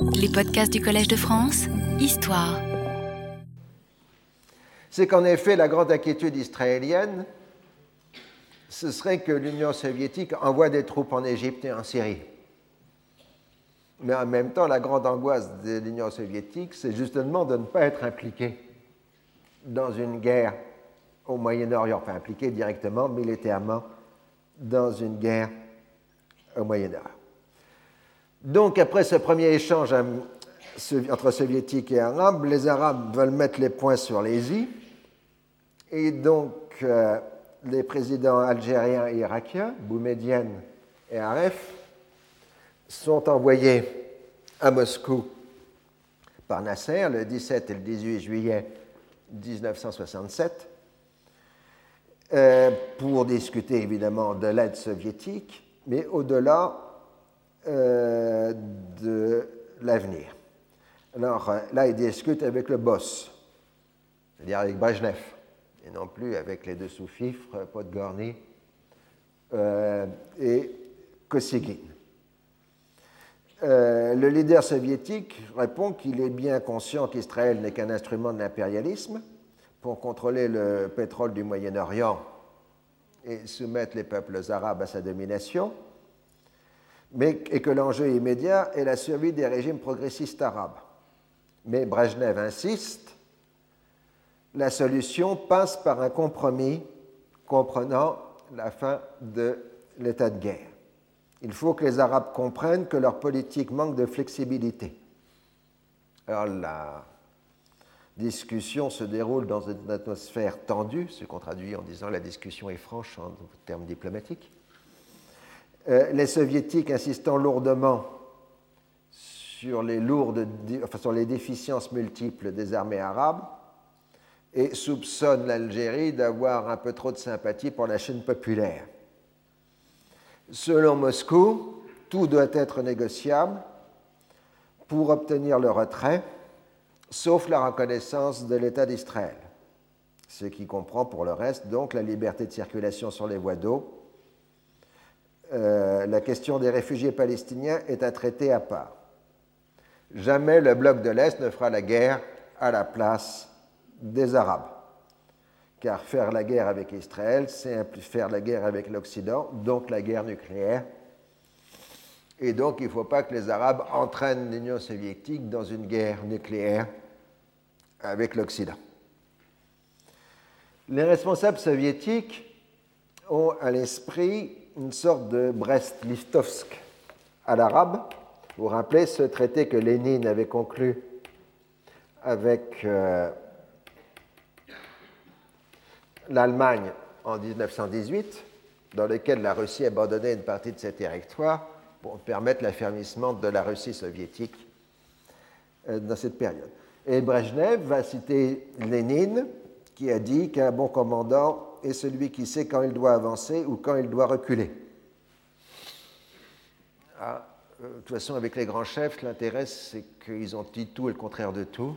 Les podcasts du Collège de France, Histoire. C'est qu'en effet, la grande inquiétude israélienne, ce serait que l'Union soviétique envoie des troupes en Égypte et en Syrie. Mais en même temps, la grande angoisse de l'Union soviétique, c'est justement de ne pas être impliquée dans une guerre au Moyen-Orient, enfin impliquée directement, militairement, dans une guerre au Moyen-Orient. Donc, après ce premier échange entre soviétiques et arabes, les arabes veulent mettre les points sur les i, et donc euh, les présidents algériens et irakiens, Boumedienne et Aref, sont envoyés à Moscou par Nasser le 17 et le 18 juillet 1967 euh, pour discuter évidemment de l'aide soviétique, mais au-delà euh, de l'avenir. Alors euh, là, ils discutent avec le boss, c'est-à-dire avec Brezhnev, et non plus avec les deux sous-fifres, Podgorny et Kosygin. le leader soviétique répond qu'il est bien conscient qu'Israël n'est qu'un instrument de l'impérialisme pour contrôler le pétrole du Moyen-Orient et soumettre les peuples arabes à sa domination, mais, et que l'enjeu immédiat est la survie des régimes progressistes arabes. Mais Brezhnev insiste, la solution passe par un compromis comprenant la fin de l'état de guerre. Il faut que les Arabes comprennent que leur politique manque de flexibilité. Alors la discussion se déroule dans une atmosphère tendue, ce qu'on traduit en disant la discussion est franche en termes diplomatiques. Euh, les soviétiques insistant lourdement sur les, sur les déficiences multiples des armées arabes et soupçonnent l'Algérie d'avoir un peu trop de sympathie pour la Chine populaire. Selon Moscou, tout doit être négociable pour obtenir le retrait sauf la reconnaissance de l'État d'Israël, ce qui comprend pour le reste donc la liberté de circulation sur les voies d'eau. Euh, la question des réfugiés palestiniens est à traiter à part. Jamais le bloc de l'Est ne fera la guerre à la place des Arabes, car faire la guerre avec Israël, c'est faire la guerre avec l'Occident, donc la guerre nucléaire, et donc, il ne faut pas que les Arabes entraînent l'Union soviétique dans une guerre nucléaire avec l'Occident. Les responsables soviétiques ont à l'esprit une sorte de Brest-Litovsk à l'arabe. Vous vous rappelez ce traité que Lénine avait conclu avec euh, l'Allemagne en 1918, dans lequel la Russie abandonnait une partie de ses territoires pour permettre l'affermissement de la Russie soviétique euh, dans cette période. Et Brezhnev va citer Lénine, qui a dit qu'un bon commandant est celui qui sait quand il doit avancer ou quand il doit reculer. Ah, euh, de toute façon, avec les grands chefs, l'intérêt, c'est qu'ils ont dit tout et le contraire de tout.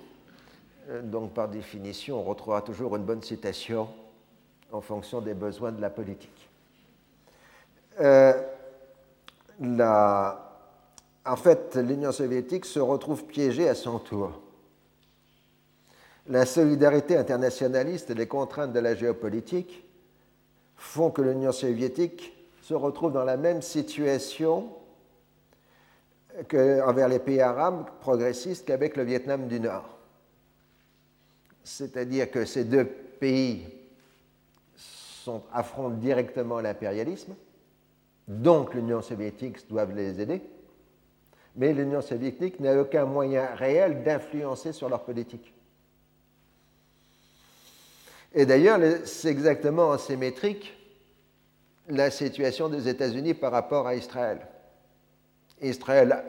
Euh, donc, par définition, on retrouvera toujours une bonne citation en fonction des besoins de la politique. Euh, en fait, l'Union soviétique se retrouve piégée à son tour. La solidarité internationaliste et les contraintes de la géopolitique font que l'Union soviétique se retrouve dans la même situation envers les pays arabes progressistes qu'avec le Vietnam du Nord. C'est-à-dire que ces deux pays affrontent directement l'impérialisme, donc l'Union soviétique doit les aider, mais l'Union soviétique n'a aucun moyen réel d'influencer sur leur politique. Et d'ailleurs, c'est exactement en symétrique la situation des États-Unis par rapport à Israël. Israël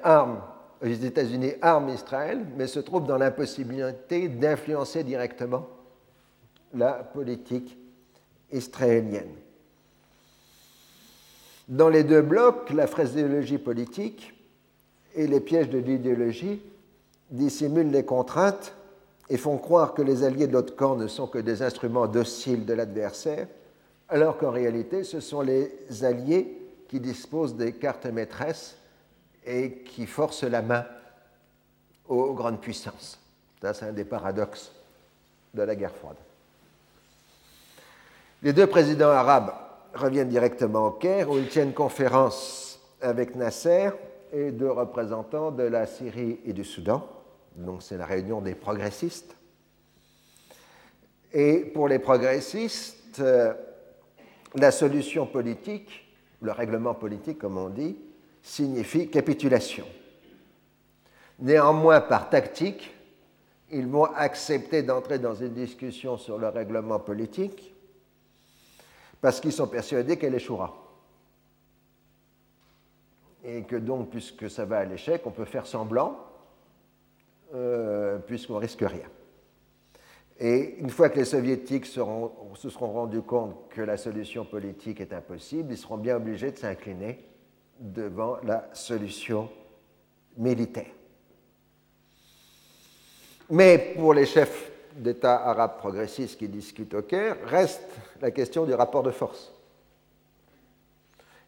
les États-Unis arment Israël, mais se trouvent dans l'impossibilité d'influencer directement la politique israélienne. Dans les deux blocs, la phraséologie politique et les pièges de l'idéologie dissimulent les contraintes et font croire que les alliés de l'autre camp ne sont que des instruments dociles de l'adversaire, alors qu'en réalité, ce sont les alliés qui disposent des cartes maîtresses et qui forcent la main aux grandes puissances. Ça, c'est un des paradoxes de la guerre froide. Les deux présidents arabes reviennent directement au Caire où ils tiennent conférence avec Nasser et deux représentants de la Syrie et du Soudan. Donc c'est la réunion des progressistes. Et pour les progressistes, euh, la solution politique, le règlement politique comme on dit, signifie capitulation. Néanmoins, par tactique, ils vont accepter d'entrer dans une discussion sur le règlement politique parce qu'ils sont persuadés qu'elle échouera. Et que donc, puisque ça va à l'échec, on peut faire semblant, euh, puisqu'on risque rien. Et une fois que les soviétiques se seront rendus compte que la solution politique est impossible, ils seront bien obligés de s'incliner devant la solution militaire. Mais pour les chefs d'État arabes progressistes qui discutent au Caire, reste la question du rapport de force.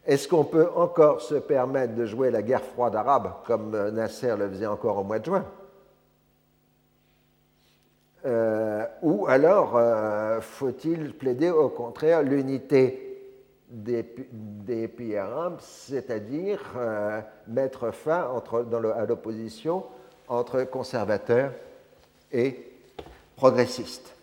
Est-ce qu'on peut encore se permettre de jouer la guerre froide arabe comme Nasser le faisait encore au mois de juin? Euh, Ou alors euh, faut-il plaider au contraire l'unité des, pays arabes, c'est-à-dire euh, mettre fin à l'opposition entre conservateurs et progressiste.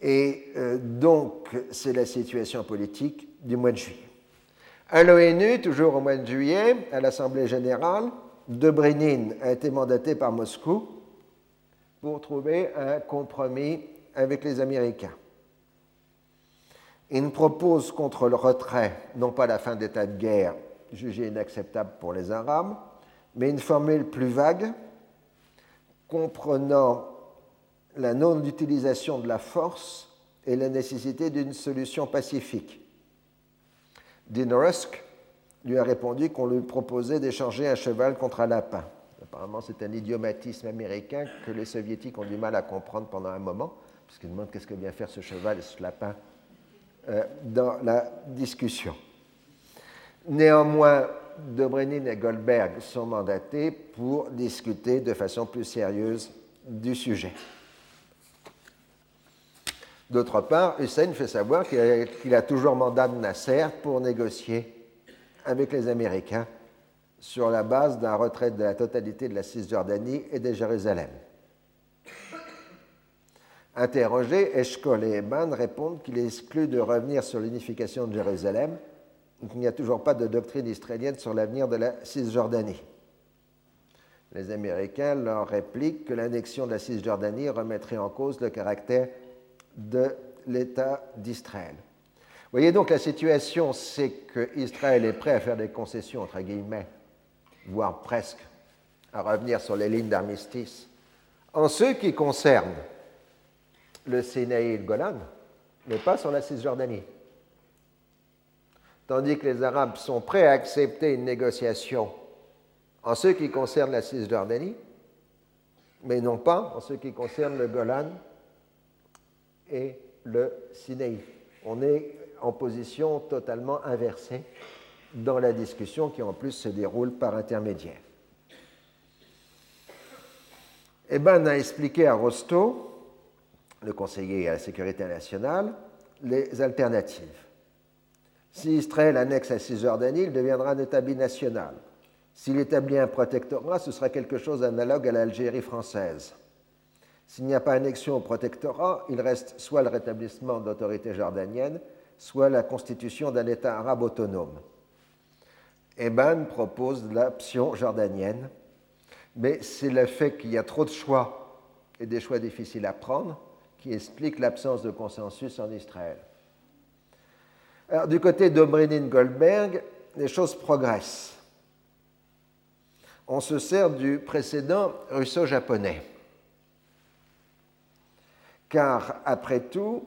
Et donc, c'est la situation politique du mois de juillet. À l'ONU, toujours au mois de juillet, à l'Assemblée générale, Dobrynin a été mandaté par Moscou pour trouver un compromis avec les Américains. Il propose contre le retrait, non pas la fin d'état de guerre, jugé inacceptable pour les Arabes, mais une formule plus vague, comprenant la non-utilisation de la force et la nécessité d'une solution pacifique. Dean Rusk lui a répondu qu'on lui proposait d'échanger un cheval contre un lapin. Apparemment, c'est un idiomatisme américain que les soviétiques ont du mal à comprendre pendant un moment, puisqu'ils demandent qu'est-ce que vient faire ce cheval et ce lapin euh, dans la discussion. Néanmoins, Dobrynin et Goldberg sont mandatés pour discuter de façon plus sérieuse du sujet. D'autre part, Hussein fait savoir qu'il a, toujours mandat de Nasser pour négocier avec les Américains sur la base d'un retrait de la totalité de la Cisjordanie et de Jérusalem. Interrogés, Eshkol et Eban répondent qu'il est exclu de revenir sur l'unification de Jérusalem il n'y a toujours pas de doctrine israélienne sur l'avenir de la Cisjordanie. Les Américains leur répliquent que l'annexion de la Cisjordanie remettrait en cause le caractère de l'État d'Israël. Voyez donc la situation, c'est qu'Israël est prêt à faire des concessions, entre guillemets, voire presque à revenir sur les lignes d'armistice, en ce qui concerne le Sinaï et le Golan, mais pas sur la Cisjordanie tandis que les Arabes sont prêts à accepter une négociation en ce qui concerne la Cisjordanie, mais non pas en ce qui concerne le Golan et le Sinaï. On est en position totalement inversée dans la discussion qui en plus se déroule par intermédiaire. Eban a expliqué à Rosto, le conseiller à la sécurité nationale, les alternatives. Si Israël annexe la Cisjordanie, il deviendra un État binational. S'il établit un protectorat, ce sera quelque chose d'analogue à l'Algérie française. S'il n'y a pas annexion au protectorat, il reste soit le rétablissement d'autorité jordanienne, soit la constitution d'un État arabe autonome. Eban propose l'option jordanienne, mais c'est le fait qu'il y a trop de choix et des choix difficiles à prendre qui explique l'absence de consensus en Israël. Alors, du côté d'Obrenin Goldberg, les choses progressent. On se sert du précédent russo-japonais. Car, après tout,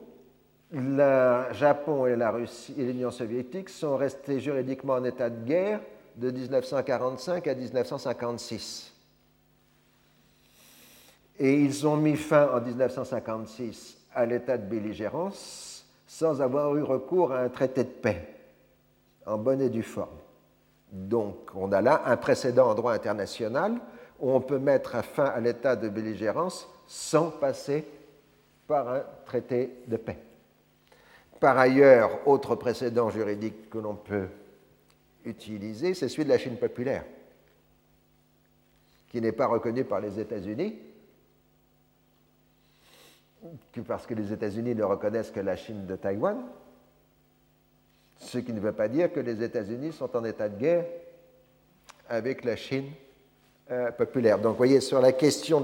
le Japon et la Russie et l'Union soviétique sont restés juridiquement en état de guerre de 1945 à 1956. Et ils ont mis fin en 1956 à l'état de belligérance sans avoir eu recours à un traité de paix, en bonne et due forme. Donc on a là un précédent en droit international où on peut mettre fin à l'état de belligérance sans passer par un traité de paix. Par ailleurs, autre précédent juridique que l'on peut utiliser, c'est celui de la Chine populaire, qui n'est pas reconnu par les États-Unis, parce que les États-Unis ne reconnaissent que la Chine de Taïwan, ce qui ne veut pas dire que les États-Unis sont en état de guerre avec la Chine euh, populaire. Donc, vous voyez, sur la question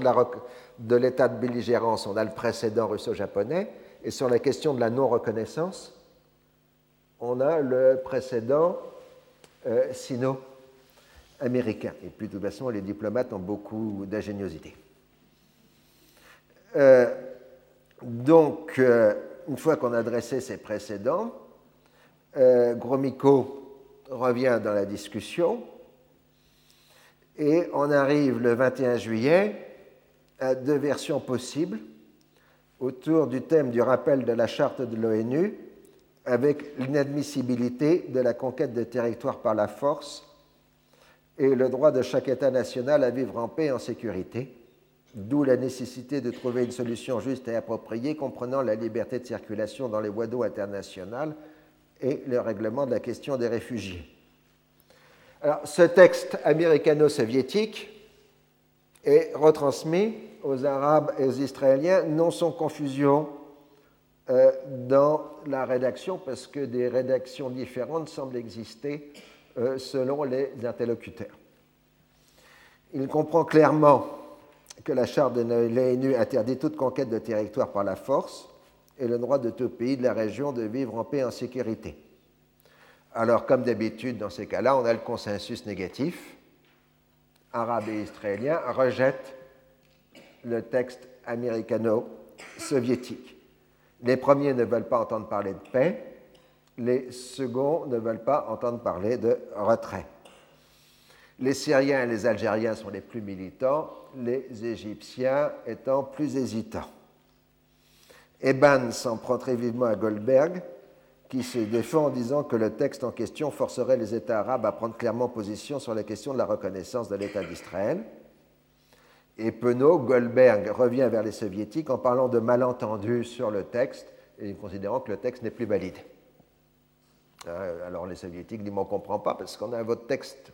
de l'état de, belligérance, on a le précédent russo-japonais, et sur la question de la non-reconnaissance, on a le précédent euh, sino-américain. Et puis, de toute façon, les diplomates ont beaucoup d'ingéniosité. Euh, donc, une fois qu'on a dressé ces précédents, euh, Gromyko revient dans la discussion et on arrive le 21 juillet à deux versions possibles autour du thème du rappel de la charte de l'ONU avec l'inadmissibilité de la conquête de territoires par la force et le droit de chaque État national à vivre en paix et en sécurité, d'où la nécessité de trouver une solution juste et appropriée comprenant la liberté de circulation dans les voies d'eau internationales et le règlement de la question des réfugiés. Alors, ce texte américano-soviétique est retransmis aux Arabes et aux Israéliens, non sans confusion euh, dans la rédaction, parce que des rédactions différentes semblent exister euh, selon les interlocuteurs. Il comprend clairement que la charte de l'ONU interdit toute conquête de territoire par la force, et le droit de tout pays de la région de vivre en paix et en sécurité. Alors, comme d'habitude, dans ces cas-là, on a le consensus négatif. Arabes et Israéliens rejettent le texte américano-soviétique. Les premiers ne veulent pas entendre parler de paix, les seconds ne veulent pas entendre parler de retrait. Les Syriens et les Algériens sont les plus militants, les Égyptiens étant plus hésitants. Eban s'en prend très vivement à Goldberg, qui se défend en disant que le texte en question forcerait les États arabes à prendre clairement position sur la question de la reconnaissance de l'État d'Israël. Et Penaud, Goldberg revient vers les soviétiques en parlant de malentendus sur le texte et considérant que le texte n'est plus valide. Euh, alors les soviétiques disent, on ne comprend pas parce qu'on a votre texte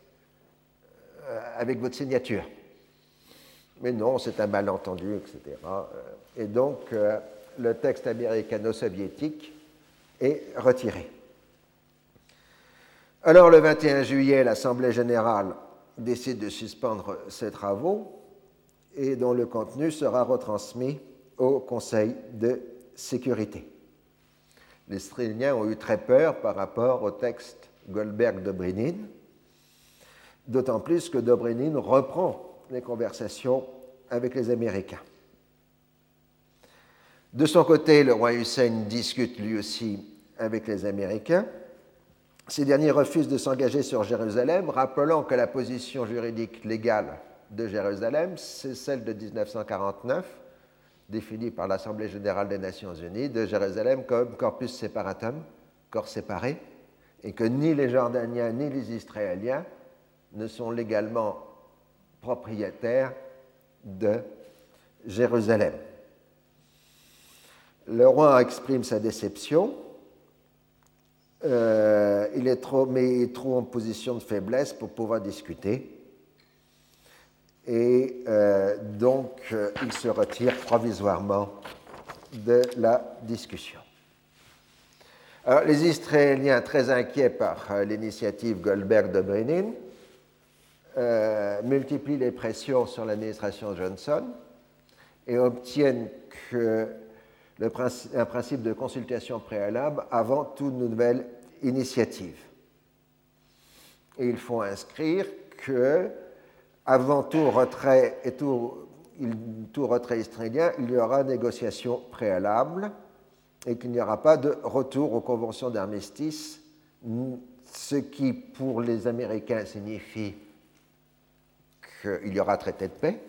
euh, avec votre signature. Mais non, c'est un malentendu, etc. Et donc, le texte américano-soviétique est retiré. Alors le 21 juillet, l'Assemblée générale décide de suspendre ses travaux et dont le contenu sera retransmis au Conseil de sécurité. Les Israéliens ont eu très peur par rapport au texte Goldberg-Dobrynin, d'autant plus que Dobrynin reprend les conversations avec les Américains. De son côté, le roi Hussein discute lui aussi avec les Américains. Ces derniers refusent de s'engager sur Jérusalem, rappelant que la position juridique légale de Jérusalem, c'est celle de 1949, définie par l'Assemblée générale des Nations unies, de Jérusalem comme corpus separatum, corps séparé, et que ni les Jordaniens ni les Israéliens ne sont légalement propriétaires de Jérusalem. Le roi exprime sa déception. Euh, il est trop, mais il est trop en position de faiblesse pour pouvoir discuter. Et euh, donc, euh, il se retire provisoirement de la discussion. Alors, les Israéliens, très inquiets par l'initiative Goldberg de Brenin, multiplient les pressions sur l'administration Johnson et obtiennent que un principe de consultation préalable avant toute nouvelle initiative. Et il faut inscrire que avant tout retrait et tout, tout retrait israélien, il y aura négociation préalable et qu'il n'y aura pas de retour aux conventions d'armistice, ce qui pour les Américains signifie qu'il y aura traité de paix,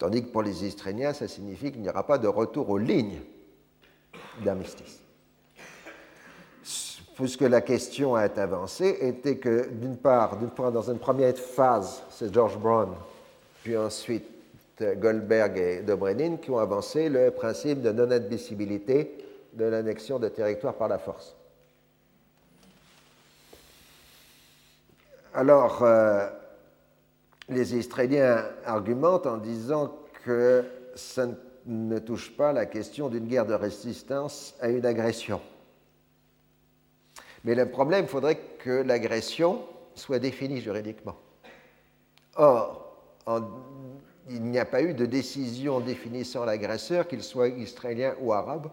Tandis que pour les Israéliens, ça signifie qu'il n'y aura pas de retour aux lignes d'armistice. Puisque la question a été avancée était que, d'une part, part, dans une première phase, c'est George Brown, puis ensuite Goldberg et Dobrynin qui ont avancé le principe de non-admissibilité de l'annexion de territoire par la force. Alors, euh, les Israéliens argumentent en disant que ça ne touche pas la question d'une guerre de résistance à une agression. Mais le problème, il faudrait que l'agression soit définie juridiquement. Or, il n'y a pas eu de décision définissant l'agresseur, qu'il soit israélien ou arabe,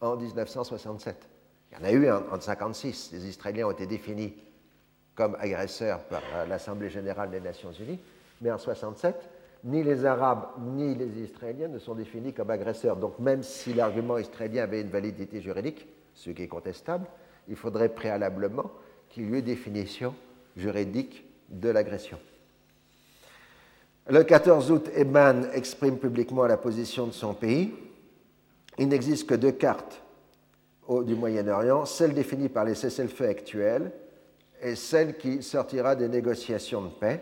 en 1967. Il y en a eu en 1956. Les Israéliens ont été définis comme agresseurs par l'Assemblée générale des Nations unies, mais en 1967, ni les Arabes ni les Israéliens ne sont définis comme agresseurs. Donc même si l'argument israélien avait une validité juridique, ce qui est contestable, il faudrait préalablement qu'il y ait définition juridique de l'agression. Le 14 août, Eban exprime publiquement la position de son pays. Il n'existe que deux cartes du Moyen-Orient, celle définie par les cessez-le-feu actuels et celle qui sortira des négociations de paix.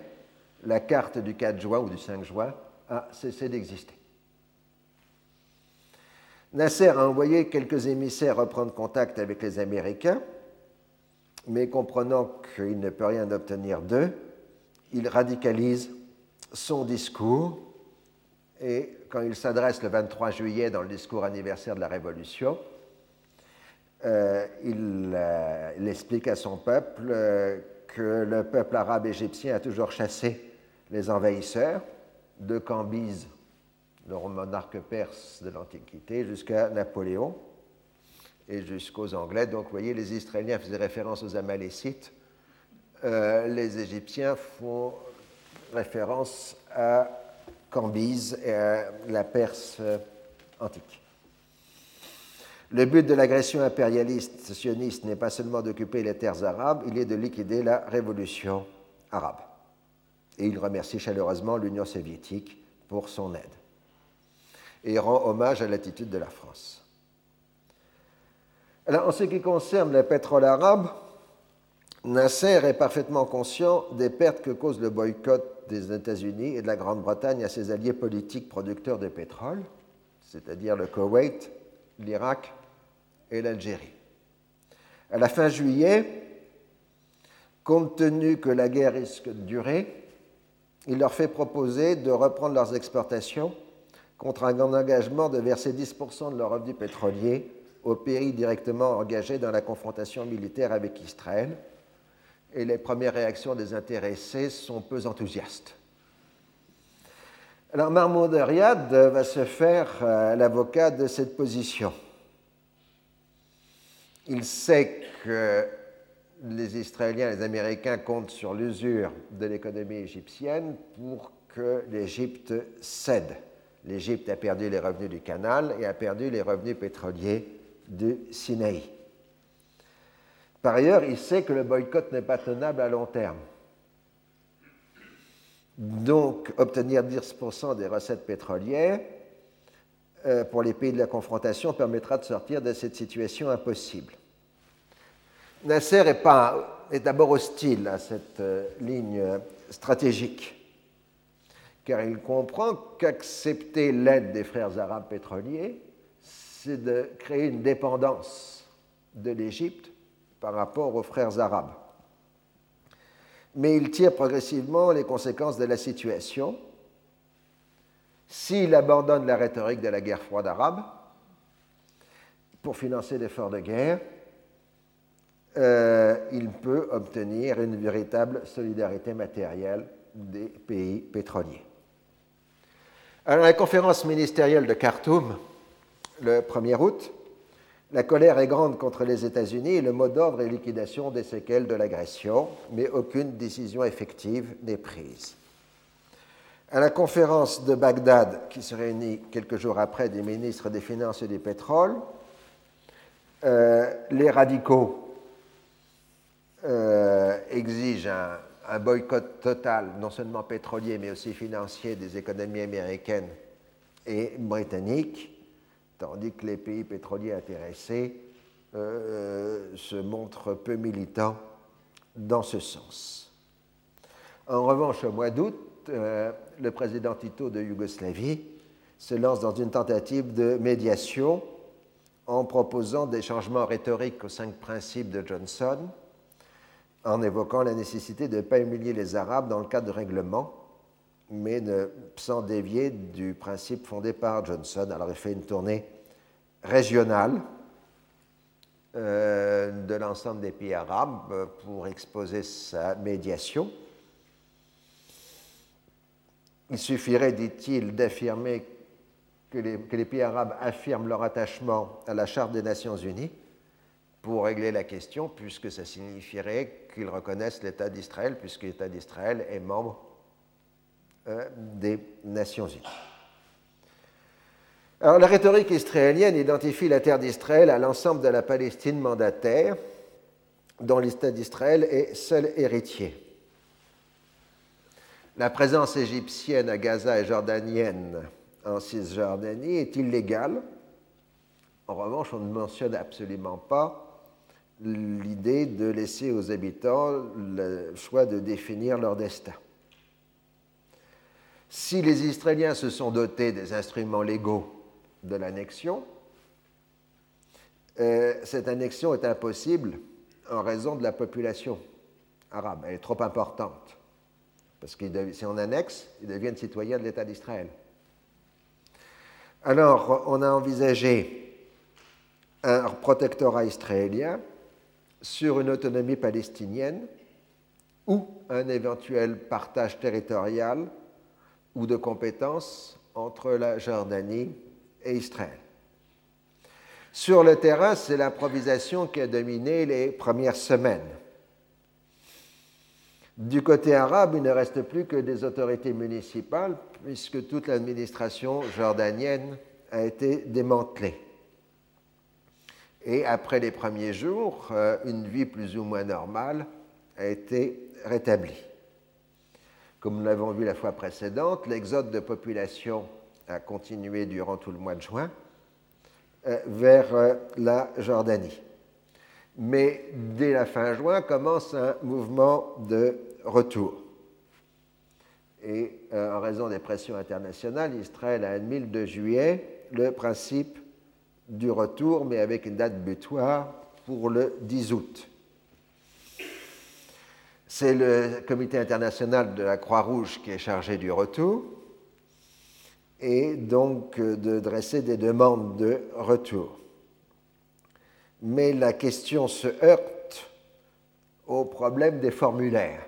La carte du 4 juin ou du 5 juin a cessé d'exister. Nasser a envoyé quelques émissaires reprendre contact avec les Américains, mais comprenant qu'il ne peut rien obtenir d'eux, il radicalise son discours et quand il s'adresse le 23 juillet dans le discours anniversaire de la Révolution, euh, euh, il, explique à son peuple euh, que le peuple arabe égyptien a toujours chassé les envahisseurs de Cambyse le monarque perse de l'Antiquité, jusqu'à Napoléon et jusqu'aux Anglais. Donc, vous voyez, les Israéliens faisaient référence aux Amalécites, euh, les Égyptiens font référence à Cambyse et à la Perse antique. Le but de l'agression impérialiste sioniste n'est pas seulement d'occuper les terres arabes, il est de liquider la révolution arabe. Et il remercie chaleureusement l'Union soviétique pour son aide et rend hommage à l'attitude de la France. Alors, en ce qui concerne le pétrole arabe, Nasser est parfaitement conscient des pertes que cause le boycott des États-Unis et de la Grande-Bretagne à ses alliés politiques producteurs de pétrole, c'est-à-dire le Koweït, l'Irak et l'Algérie. À la fin juillet, compte tenu que la guerre risque de durer, il leur fait proposer de reprendre leurs exportations contre un engagement de verser 10% de leur revenu pétrolier aux pays directement engagés dans la confrontation militaire avec Israël. Et les premières réactions des intéressés sont peu enthousiastes. Alors Mahmoud Riyad va se faire euh, l'avocat de cette position. Il sait que les Israéliens et les Américains comptent sur l'usure de l'économie égyptienne pour que l'Égypte cède l'Égypte a perdu les revenus du canal et a perdu les revenus pétroliers du Sinaï. Par ailleurs, il sait que le boycott n'est pas tenable à long terme. Donc, obtenir 10% des recettes pétrolières euh, pour les pays de la confrontation permettra de sortir de cette situation impossible. Nasser est, d'abord hostile à cette euh, ligne stratégique car il comprend qu'accepter l'aide des frères arabes pétroliers, c'est de créer une dépendance de l'Égypte par rapport aux frères arabes. Mais il tire progressivement les conséquences de la situation. S'il abandonne la rhétorique de la guerre froide arabe pour financer l'effort de guerre, euh, il peut obtenir une véritable solidarité matérielle des pays pétroliers. À la conférence ministérielle de Khartoum, le 1er août, la colère est grande contre les États-Unis et le mot d'ordre est liquidation des séquelles de l'agression, mais aucune décision effective n'est prise. À la conférence de Bagdad, qui se réunit quelques jours après des ministres des Finances et du Pétrole, euh, les radicaux euh, exigent un, un boycott total, non seulement pétrolier, mais aussi financier des économies américaines et britanniques, tandis que les pays pétroliers intéressés se montre peu militant dans ce sens. En revanche, au mois d'août, le président Tito de Yougoslavie se lance dans une tentative de médiation en proposant des changements rhétoriques aux cinq principes de Johnson, en évoquant la nécessité de ne pas humilier les Arabes dans le cadre de règlement, mais sans dévier du principe fondé par Johnson. Alors il fait une tournée régionale euh, de l'ensemble des pays arabes pour exposer sa médiation. Il suffirait, dit-il, d'affirmer que les, pays arabes affirment leur attachement à la Charte des Nations Unies pour régler la question, puisque ça signifierait qu'ils reconnaissent l'État d'Israël, puisque l'État d'Israël est membre euh, des Nations Unies. Alors, la rhétorique israélienne identifie la terre d'Israël à l'ensemble de la Palestine mandataire, dont l'État d'Israël est seul héritier. La présence égyptienne à Gaza et jordanienne en Cisjordanie est illégale. En revanche, on ne mentionne absolument pas l'idée de laisser aux habitants le choix de définir leur destin. Si les Israéliens se sont dotés des instruments légaux de l'annexion, euh, cette annexion est impossible en raison de la population arabe. Elle est trop importante. Parce que si on annexe, ils deviennent citoyens de l'État d'Israël. Alors, on a envisagé un protectorat israélien sur une autonomie palestinienne ou un éventuel partage territorial ou de compétences entre la Jordanie et Israël. Sur le terrain, c'est l'improvisation qui a dominé les premières semaines. Du côté arabe, il ne reste plus que des autorités municipales, puisque toute l'administration jordanienne a été démantelée. Et après les premiers jours, euh, une vie plus ou moins normale a été rétablie. Comme nous l'avons vu la fois précédente, l'exode de population a continué durant tout le mois de juin euh, vers euh, la Jordanie mais dès la fin juin commence un mouvement de retour. Et en raison des pressions internationales, Israël a admis le 2 juillet le principe du retour, mais avec une date butoir pour le 10 août. C'est le comité international de la Croix-Rouge qui est chargé du retour et donc euh, de dresser des demandes de retour mais la question se heurte au problème des formulaires,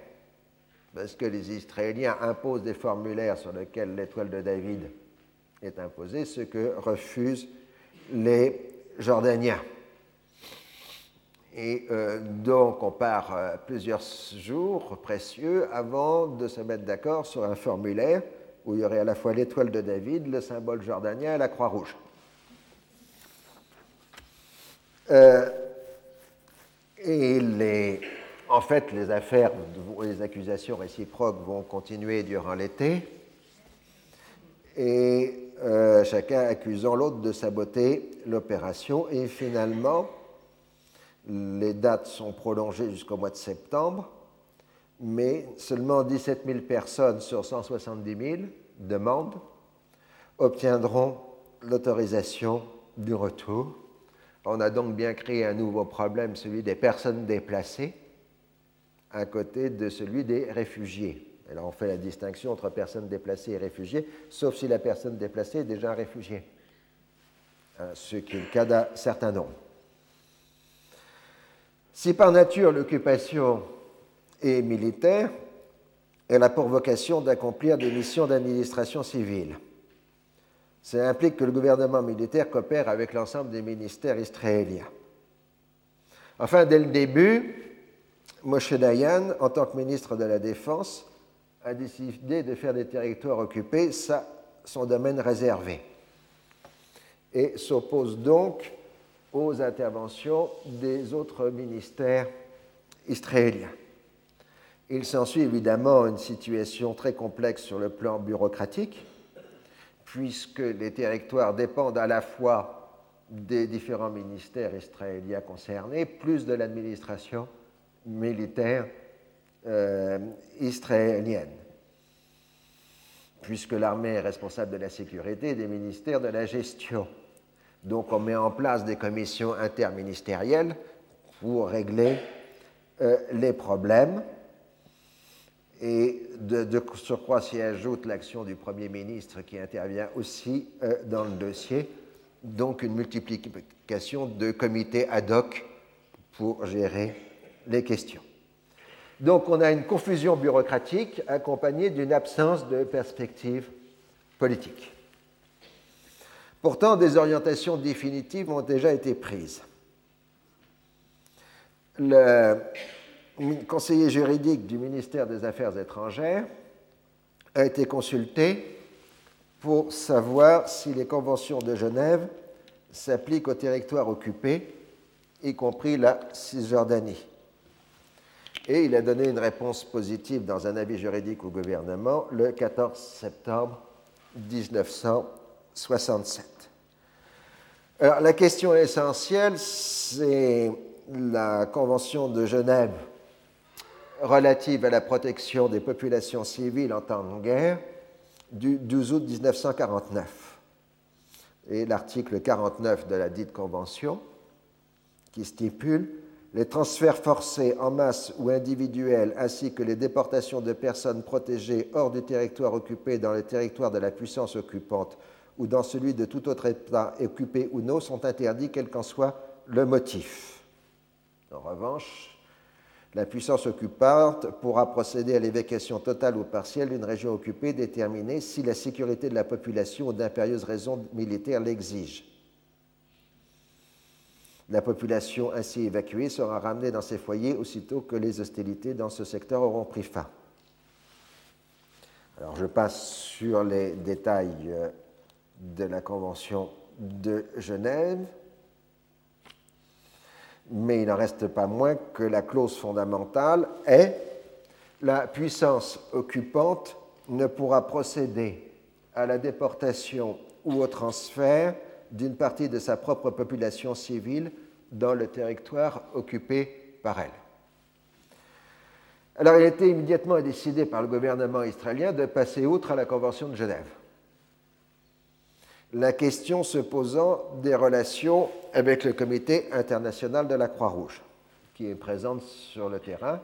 parce que les Israéliens imposent des formulaires sur lesquels l'étoile de David est imposée, ce que refusent les Jordaniens. Et euh, donc on part euh, plusieurs jours précieux avant de se mettre d'accord sur un formulaire où il y aurait à la fois l'étoile de David, le symbole jordanien et la croix rouge. Euh, et les, en fait, les affaires, les accusations réciproques vont continuer durant l'été, et chacun accusant l'autre de saboter l'opération. Et finalement, les dates sont prolongées jusqu'au mois de septembre, mais seulement 17 000 personnes sur 170 000 demandes obtiendront l'autorisation du retour on a donc bien créé un nouveau problème, celui des personnes déplacées, à côté de celui des réfugiés. Alors on fait la distinction entre personnes déplacées et réfugiés, sauf si la personne déplacée est déjà un réfugié, hein, ce qui est le cas d'un certain nombre. Si par nature l'occupation est militaire, elle a pour vocation d'accomplir des missions d'administration civile. Ça implique que le gouvernement militaire coopère avec l'ensemble des ministères israéliens. Enfin, dès le début, Moshe Dayan, en tant que ministre de la Défense, a décidé de faire des territoires occupés son domaine réservé et s'oppose donc aux interventions des autres ministères israéliens. Il s'ensuit évidemment une situation très complexe sur le plan bureaucratique puisque les territoires dépendent à la fois des différents ministères israéliens concernés, plus de l'administration militaire euh, israélienne, puisque l'armée est responsable de la sécurité et des ministères de la gestion. Donc on met en place des commissions interministérielles pour régler euh, les problèmes. Et de, surcroît s'y ajoute l'action du Premier ministre qui intervient aussi euh, dans le dossier, donc une multiplication de comités ad hoc pour gérer les questions. Donc on a une confusion bureaucratique accompagnée d'une absence de perspective politique. Pourtant, des orientations définitives ont déjà été prises. Le conseiller juridique du ministère des Affaires étrangères a été consulté pour savoir si les conventions de Genève s'appliquent au territoire occupé, y compris la Cisjordanie. Et il a donné une réponse positive dans un avis juridique au gouvernement le 14 septembre 1967. Alors, la question essentielle, c'est la Convention de Genève relative à la protection des populations civiles en temps de guerre du 12 août 1949 et l'article 49 de la dite convention qui stipule les transferts forcés en masse ou individuels ainsi que les déportations de personnes protégées hors du territoire occupé dans le territoire de la puissance occupante ou dans celui de tout autre État occupé ou non sont interdits quel qu'en soit le motif. En revanche, la puissance occupante pourra procéder à l'évacuation totale ou partielle d'une région occupée déterminée si la sécurité de la population ou d'impérieuses raisons militaires l'exige. La population ainsi évacuée sera ramenée dans ses foyers aussitôt que les hostilités dans ce secteur auront pris fin. Alors je passe sur les détails euh, de la Convention de Genève mais il n'en reste pas moins que la clause fondamentale est la puissance occupante ne pourra procéder à la déportation ou au transfert d'une partie de sa propre population civile dans le territoire occupé par elle. Alors il a été immédiatement décidé par le gouvernement israélien de passer outre à la Convention de Genève la question se posant des relations avec le Comité international de la Croix-Rouge, qui est présent sur le terrain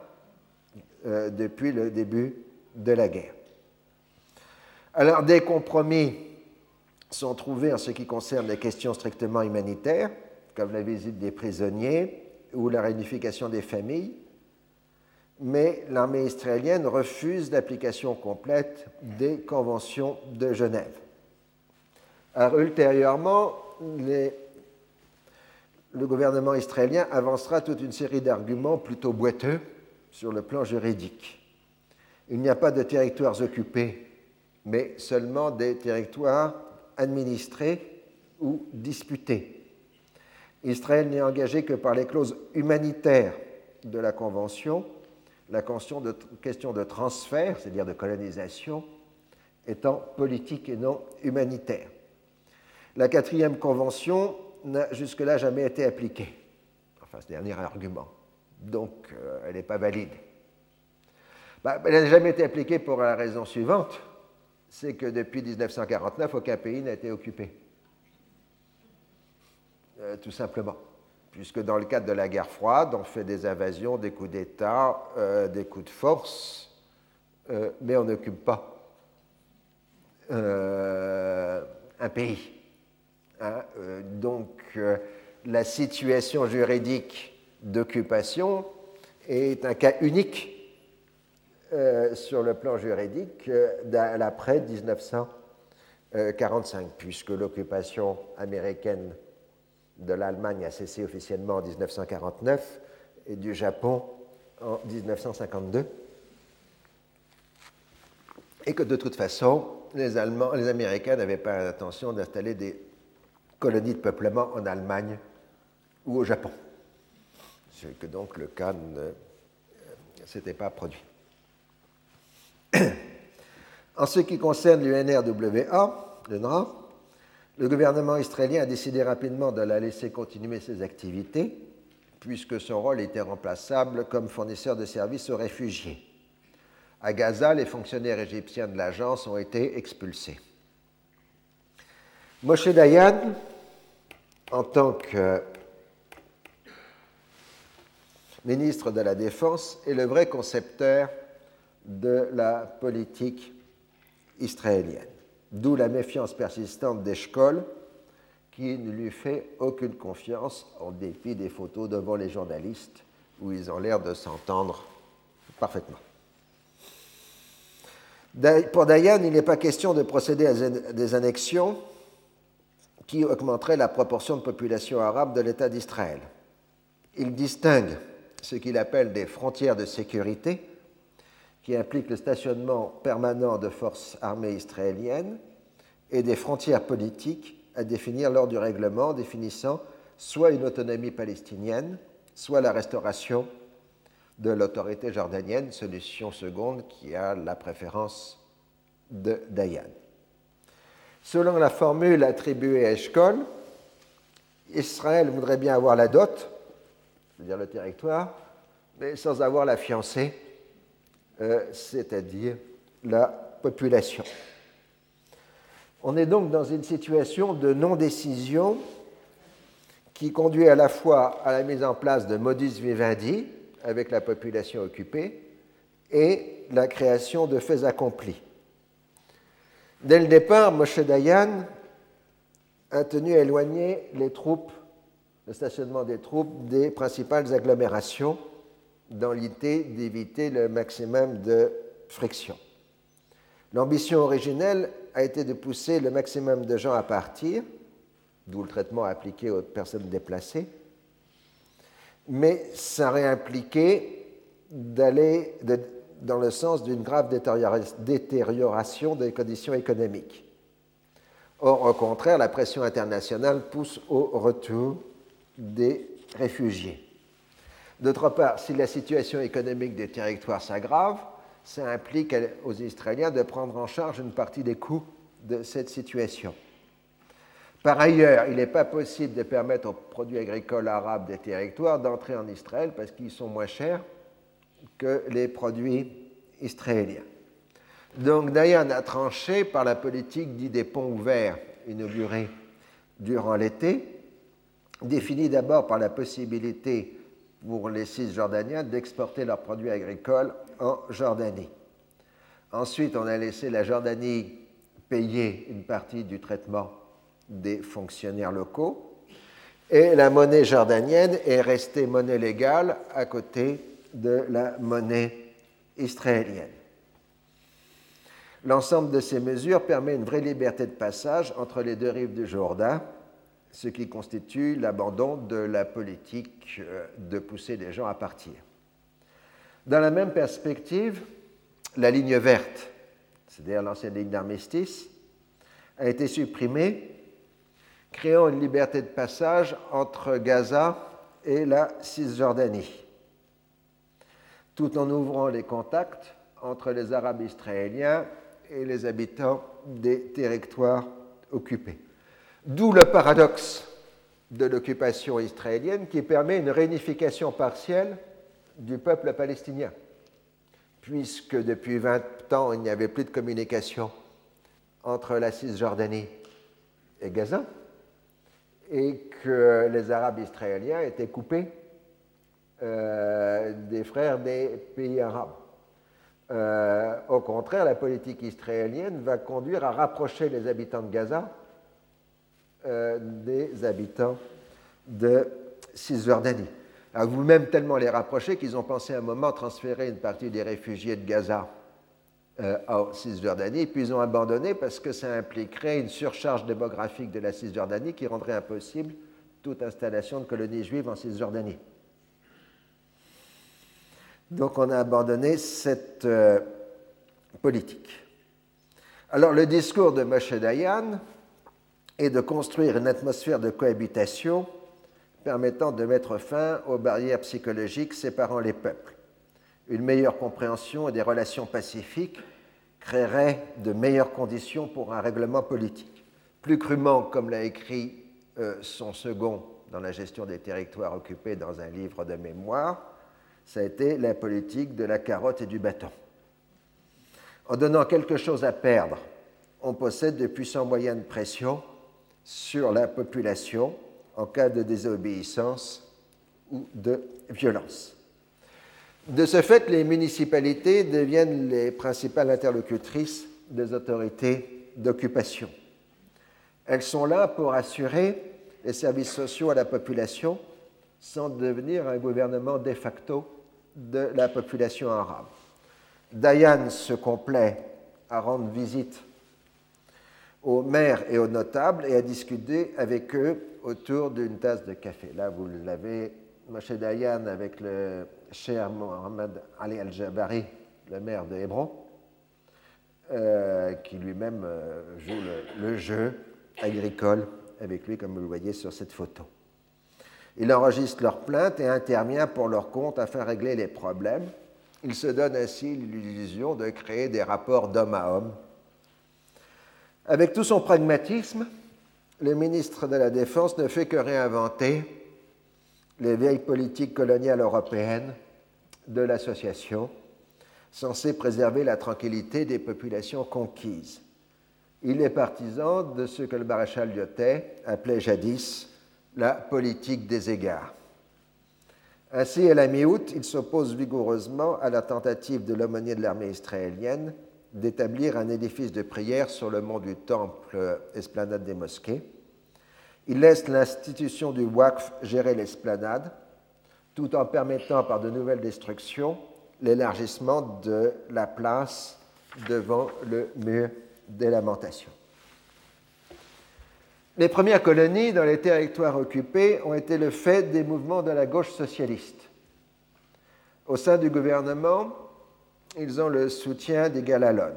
euh, depuis le début de la guerre. Alors, des compromis sont trouvés en ce qui concerne les questions strictement humanitaires, comme la visite des prisonniers ou la réunification des familles, mais l'armée israélienne refuse l'application complète des conventions de Genève. Alors, ultérieurement, le gouvernement israélien avancera toute une série d'arguments plutôt boiteux sur le plan juridique. Il n'y a pas de territoires occupés, mais seulement des territoires administrés ou disputés. Israël n'est engagé que par les clauses humanitaires de la Convention, la question de, question de transfert, c'est-à-dire de colonisation, étant politique et non humanitaire. La quatrième convention n'a jusque-là jamais été appliquée. Enfin, ce dernier argument. Donc, euh, elle n'est pas valide. Bah, elle n'a jamais été appliquée pour la raison suivante, c'est que depuis 1949, aucun pays n'a été occupé. Euh, tout simplement. Puisque dans le cadre de la guerre froide, on fait des invasions, des coups d'État, euh, des coups de force, mais on n'occupe pas un pays. Hein, euh, donc, euh, la situation juridique d'occupation est un cas unique euh, sur le plan juridique l'après 1945, puisque l'occupation américaine de l'Allemagne a cessé officiellement en 1949 et du Japon en 1952, et que de toute façon, les, les Américains n'avaient pas l'intention d'installer des colonies de peuplement en Allemagne ou au Japon. Ce que donc le cas ne euh, s'était pas produit. en ce qui concerne l'UNRWA, le gouvernement israélien a décidé rapidement de la laisser continuer ses activités, puisque son rôle était remplaçable comme fournisseur de services aux réfugiés. À Gaza, les fonctionnaires égyptiens de l'agence ont été expulsés. Moshe Dayan, en tant que ministre de la Défense, est le vrai concepteur de la politique israélienne. D'où la méfiance persistante d'Eshkol, qui ne lui fait aucune confiance en dépit des photos devant les journalistes où ils ont l'air de s'entendre parfaitement. Pour Dayan, il n'est pas question de procéder à des annexions qui augmenteraient la proportion de population arabe de l'État d'Israël. Il distingue ce qu'il appelle des frontières de sécurité qui implique le stationnement permanent de forces armées israéliennes et des frontières politiques à définir lors du règlement définissant soit une autonomie palestinienne, soit la restauration de l'autorité jordanienne, solution seconde qui a la préférence de Dayan. Selon la formule attribuée à Eshkol, Israël voudrait bien avoir la dot, c'est-à-dire le territoire, mais sans avoir la fiancée euh, c'est-à-dire la population. On est donc dans une situation de non-décision qui conduit à la fois à la mise en place de modus vivendi avec la population occupée et la création de faits accomplis. Dès le départ, Moshe Dayan a tenu à éloigner les troupes, le stationnement des troupes des principales agglomérations dans l'idée d'éviter le maximum de friction. L'ambition originelle a été de pousser le maximum de gens à partir, d'où le traitement appliqué aux personnes déplacées, mais ça aurait impliqué d'aller dans le sens d'une grave détérioration des conditions économiques. Or, au contraire, la pression internationale pousse au retour des réfugiés. D'autre part, si la situation économique des territoires s'aggrave, ça implique aux Israéliens de prendre en charge une partie des coûts de cette situation. Par ailleurs, il n'est pas possible de permettre aux produits agricoles arabes des territoires d'entrer en Israël parce qu'ils sont moins chers que les produits israéliens. Donc Dayan a tranché par la politique dit des ponts ouverts inaugurés durant l'été, définie d'abord par la possibilité pour les Cisjordaniens d'exporter leurs produits agricoles en Jordanie. Ensuite, on a laissé la Jordanie payer une partie du traitement des fonctionnaires locaux et la monnaie jordanienne est restée monnaie légale à côté de la monnaie israélienne. L'ensemble de ces mesures permet une vraie liberté de passage entre les deux rives du Jourdain ce qui constitue l'abandon de la politique euh, de pousser les gens à partir. Dans la même perspective, la ligne verte, c'est-à-dire l'ancienne ligne d'armistice, a été supprimée, créant une liberté de passage entre Gaza et la Cisjordanie, tout en ouvrant les contacts entre les Arabes israéliens et les habitants des territoires occupés. D'où le paradoxe de l'occupation israélienne qui permet une réunification partielle du peuple palestinien, puisque depuis 20 ans, il n'y avait plus de communication entre la Cisjordanie et Gaza, et que les Arabes israéliens étaient coupés euh, des frères des pays arabes. Euh, au contraire, la politique israélienne va conduire à rapprocher les habitants de Gaza euh, des habitants de Cisjordanie. vous-même tellement les rapprocher qu'ils ont pensé à un moment transférer une partie des réfugiés de Gaza euh, Cisjordanie, puis ils ont abandonné parce que ça impliquerait une surcharge démographique de la Cisjordanie qui rendrait impossible toute installation de colonies juives en Cisjordanie. Donc on a abandonné cette euh, politique. Alors le discours de Moshe Dayan, et de construire une atmosphère de cohabitation permettant de mettre fin aux barrières psychologiques séparant les peuples. Une meilleure compréhension et des relations pacifiques créerait de meilleures conditions pour un règlement politique. Plus crûment, comme l'a écrit euh, son second dans la gestion des territoires occupés dans un livre de mémoire, ça a été la politique de la carotte et du bâton. En donnant quelque chose à perdre, on possède de puissants moyens de pression sur la population en cas de désobéissance ou de violence. De ce fait, les municipalités deviennent les principales interlocutrices des autorités d'occupation. Elles sont là pour assurer les services sociaux à la population sans devenir un gouvernement de facto de la population arabe. Dayan se complaît à rendre visite aux maires et aux notables et à discuter avec eux autour d'une tasse de café. Là, vous l'avez, Moshe Dayan avec le cher Mohamed Ali al-Jabari, le maire de Hébron, euh, qui lui-même euh, joue le, jeu agricole avec lui, comme vous le voyez sur cette photo. Il enregistre leurs plaintes et intervient pour leur compte afin de régler les problèmes. Il se donne ainsi l'illusion de créer des rapports d'homme à homme. Avec tout son pragmatisme, le ministre de la Défense ne fait que réinventer les vieilles politiques coloniales européennes de l'association, censées préserver la tranquillité des populations conquises. Il est partisan de ce que le maréchal Lyotet appelait jadis la politique des égards. Ainsi, à la mi-août, il s'oppose vigoureusement à la tentative de l'aumônier de l'armée israélienne d'établir un édifice de prière sur le mont du Temple, esplanade des mosquées. Il laisse l'institution du Waqf gérer l'esplanade, tout en permettant par de nouvelles destructions l'élargissement de la place devant le mur des lamentations. Les premières colonies dans les territoires occupés ont été le fait des mouvements de la gauche socialiste. Au sein du gouvernement, ils ont le soutien d'Igal Alon.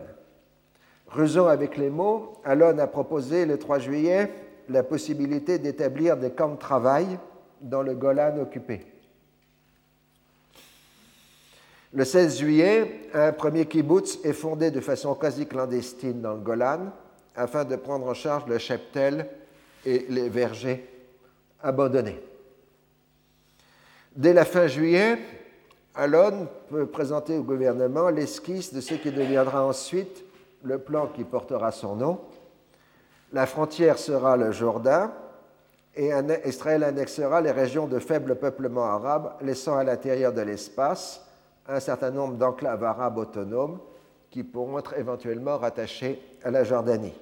Rusant avec les mots, Alon a proposé le 3 juillet la possibilité d'établir des camps de travail dans le Golan occupé. Le 16 juillet, un premier kibbutz est fondé de façon quasi clandestine dans le Golan afin de prendre en charge le cheptel et les vergers abandonnés. Dès la fin juillet, Alon peut présenter au gouvernement l'esquisse de ce qui deviendra ensuite le plan qui portera son nom. La frontière sera le Jourdain et Israël annexera les régions de faible peuplement arabe, laissant à l'intérieur de l'espace un certain nombre d'enclaves arabes autonomes qui pourront être éventuellement rattachées à la Jordanie.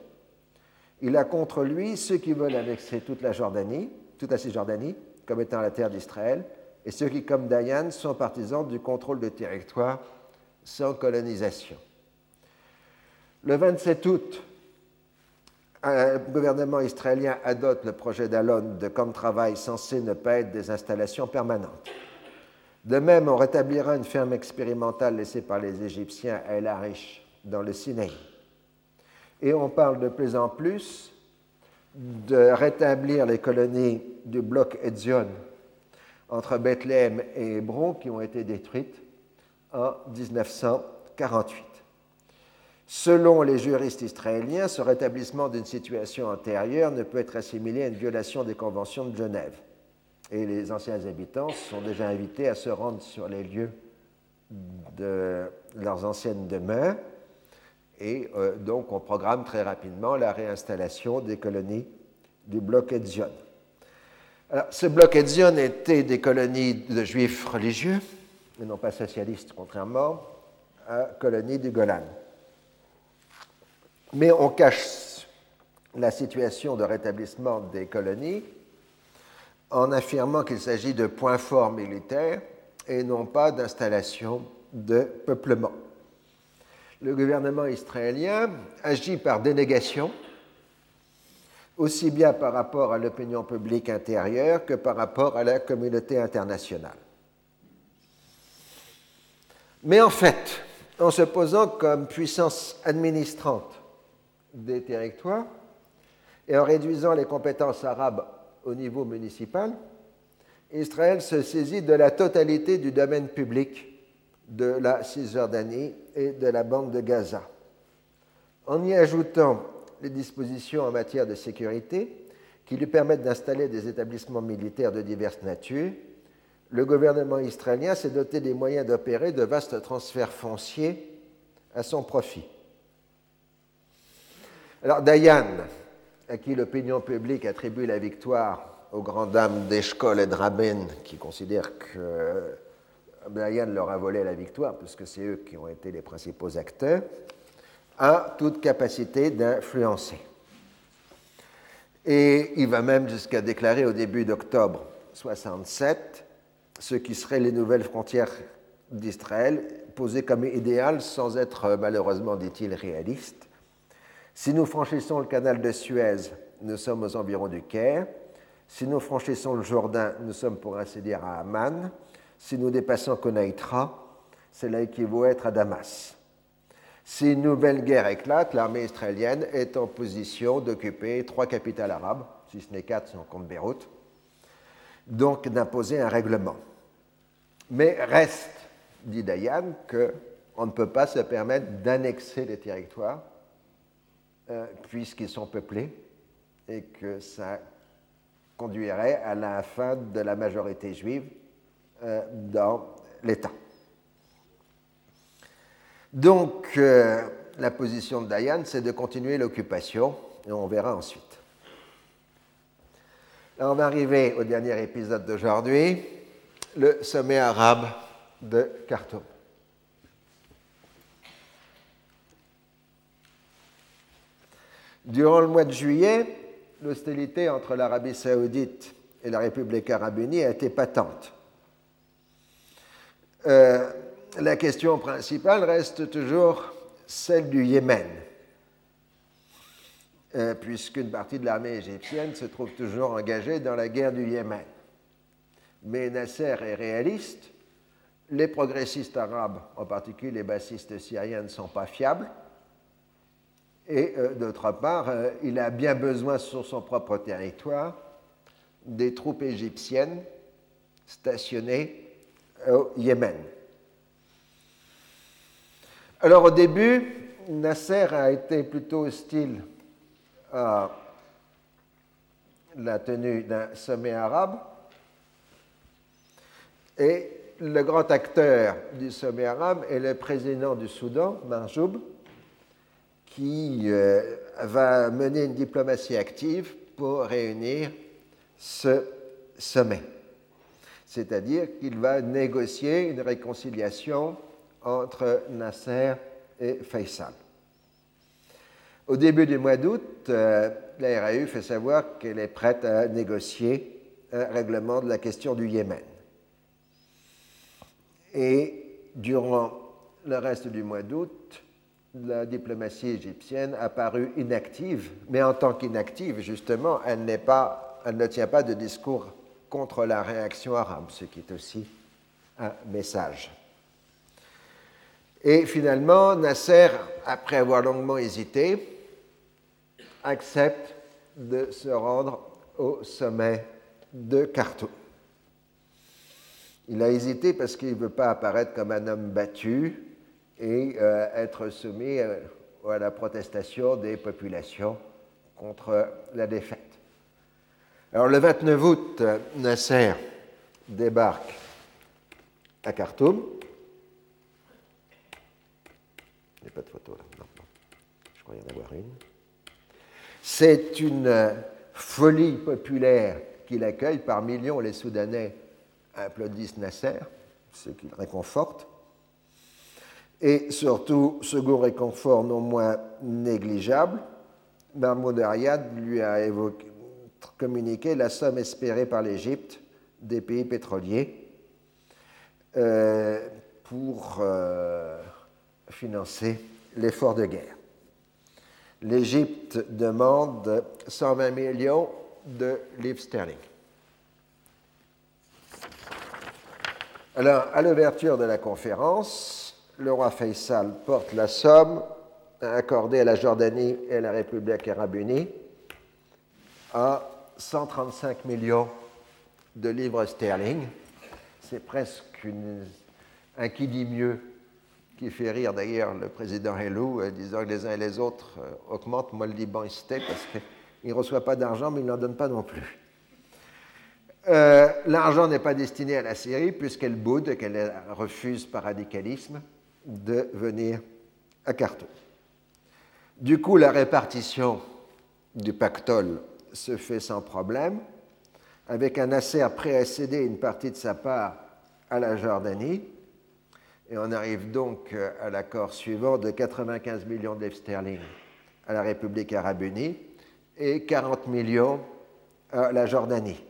Il a contre lui ceux qui veulent annexer toute la Jordanie, toute la Cisjordanie, comme étant la terre d'Israël, et ceux qui, comme Dayan, sont partisans du contrôle de territoire sans colonisation. Le 27 août, un gouvernement israélien adopte le projet d'Alon de comme travail censé ne pas être des installations permanentes. De même, on rétablira une ferme expérimentale laissée par les Égyptiens à El Arish, dans le Sinaï. Et on parle de plus en plus de rétablir les colonies du bloc Etzion entre Bethléem et Hébron qui ont été détruites en 1948. Selon les juristes israéliens, ce rétablissement d'une situation antérieure ne peut être assimilé à une violation des conventions de Genève et les anciens habitants sont déjà invités à se rendre sur les lieux de leurs anciennes demeures et euh, donc on programme très rapidement la réinstallation des colonies du bloc Edzion. Alors, ce bloc Edzion était des colonies de juifs religieux, et non pas socialistes, contrairement à colonies du Golan. Mais on cache la situation de rétablissement des colonies en affirmant qu'il s'agit de points forts militaires et non pas d'installations de peuplement. Le gouvernement israélien agit par dénégation, aussi bien par rapport à l'opinion publique intérieure que par rapport à la communauté internationale. Mais en fait, en se posant comme puissance administrante des territoires et en réduisant les compétences arabes au niveau municipal, Israël se saisit de la totalité du domaine public de la Cisjordanie et de la bande de Gaza. En y ajoutant les dispositions en matière de sécurité qui lui permettent d'installer des établissements militaires de diverses natures, le gouvernement israélien s'est doté des moyens d'opérer de vastes transferts fonciers à son profit. Alors Dayan, à qui l'opinion publique attribue la victoire aux grandes dames d'Eshkol et de Rabin, qui considèrent que Dayan leur a volé la victoire, puisque c'est eux qui ont été les principaux acteurs, a toute capacité d'influencer. Et il va même jusqu'à déclarer au début d'octobre 67 ce qui seraient les nouvelles frontières d'Israël, posées comme idéales sans être malheureusement, dit-il, réalistes. Si nous franchissons le canal de Suez, nous sommes aux environs du Caire. Si nous franchissons le Jourdain, nous sommes pour ainsi dire à Amman. Si nous dépassons Konaïtra, cela équivaut à être à Damas. Si une nouvelle guerre éclate, l'armée israélienne est en position d'occuper trois capitales arabes, si ce n'est quatre si on compte Beyrouth, donc d'imposer un règlement. Mais reste, dit Dayan, qu'on ne peut pas se permettre d'annexer les territoires euh, puisqu'ils sont peuplés et que ça conduirait à la fin de la majorité juive euh, dans l'État. Donc, euh, la position de Dayan, c'est de continuer l'occupation, et on verra ensuite. on va arriver au dernier épisode d'aujourd'hui, le sommet arabe de Khartoum. Durant le mois de juillet, l'hostilité entre l'Arabie saoudite et la République arabe unie a été patente. Euh, la question principale reste toujours celle du Yémen, euh, puisqu'une partie de l'armée égyptienne se trouve toujours engagée dans la guerre du Yémen. Mais Nasser est réaliste, les progressistes arabes, en particulier les bassistes syriens, ne sont pas fiables, et euh, d'autre part, euh, il a bien besoin sur son propre territoire des troupes égyptiennes stationnées au Yémen. Alors au début, Nasser a été plutôt hostile à la tenue d'un sommet arabe et le grand acteur du sommet arabe est le président du Soudan, Marjoub, qui euh, va mener une diplomatie active pour réunir ce sommet. C'est-à-dire qu'il va négocier une réconciliation entre Nasser et Faisal. Au début du mois d'août, euh, la RAU fait savoir qu'elle est prête à négocier un règlement de la question du Yémen. Et durant le reste du mois d'août, la diplomatie égyptienne a paru inactive, mais en tant qu'inactive, justement, elle, pas, elle ne tient pas de discours contre la réaction arabe, ce qui est aussi un message. Et finalement, Nasser, après avoir longuement hésité, accepte de se rendre au sommet de Khartoum. Il a hésité parce qu'il ne veut pas apparaître comme un homme battu et euh, être soumis euh, à la protestation des populations contre la défaite. Alors le 29 août, Nasser débarque à Khartoum Il n'y a pas de photo là. Non, Je crois y en avoir une. C'est une euh, folie populaire qui l'accueille. Par millions, les Soudanais applaudissent Nasser, ce qui le réconforte. Et surtout, second réconfort non moins négligeable, Mahmoud Ariad lui a communiqué la somme espérée par l'Égypte des pays pétroliers euh, pour euh, financer l'effort de guerre. L'Égypte demande 120 millions de livres sterling. Alors, à l'ouverture de la conférence, le roi Faisal porte la somme accordée à la Jordanie et à la République arabe unie à 135 millions de livres sterling. C'est presque un qui dit mieux qui fait rire d'ailleurs le président Helou, euh, disant que les uns et les autres euh, augmentent. Moi, le Liban, il parce qu'il ne reçoit pas d'argent, mais il n'en donne pas non plus. Euh, l'argent n'est pas destiné à la Syrie puisqu'elle boude qu'elle refuse par radicalisme de venir à Khartoum. Du coup, la répartition du pactole se fait sans problème, avec un Nasser prêt à une partie de sa part à la Jordanie. Et on arrive donc euh, à l'accord suivant de 95 millions de sterling à la République arabe unie et 40 millions à la Jordanie.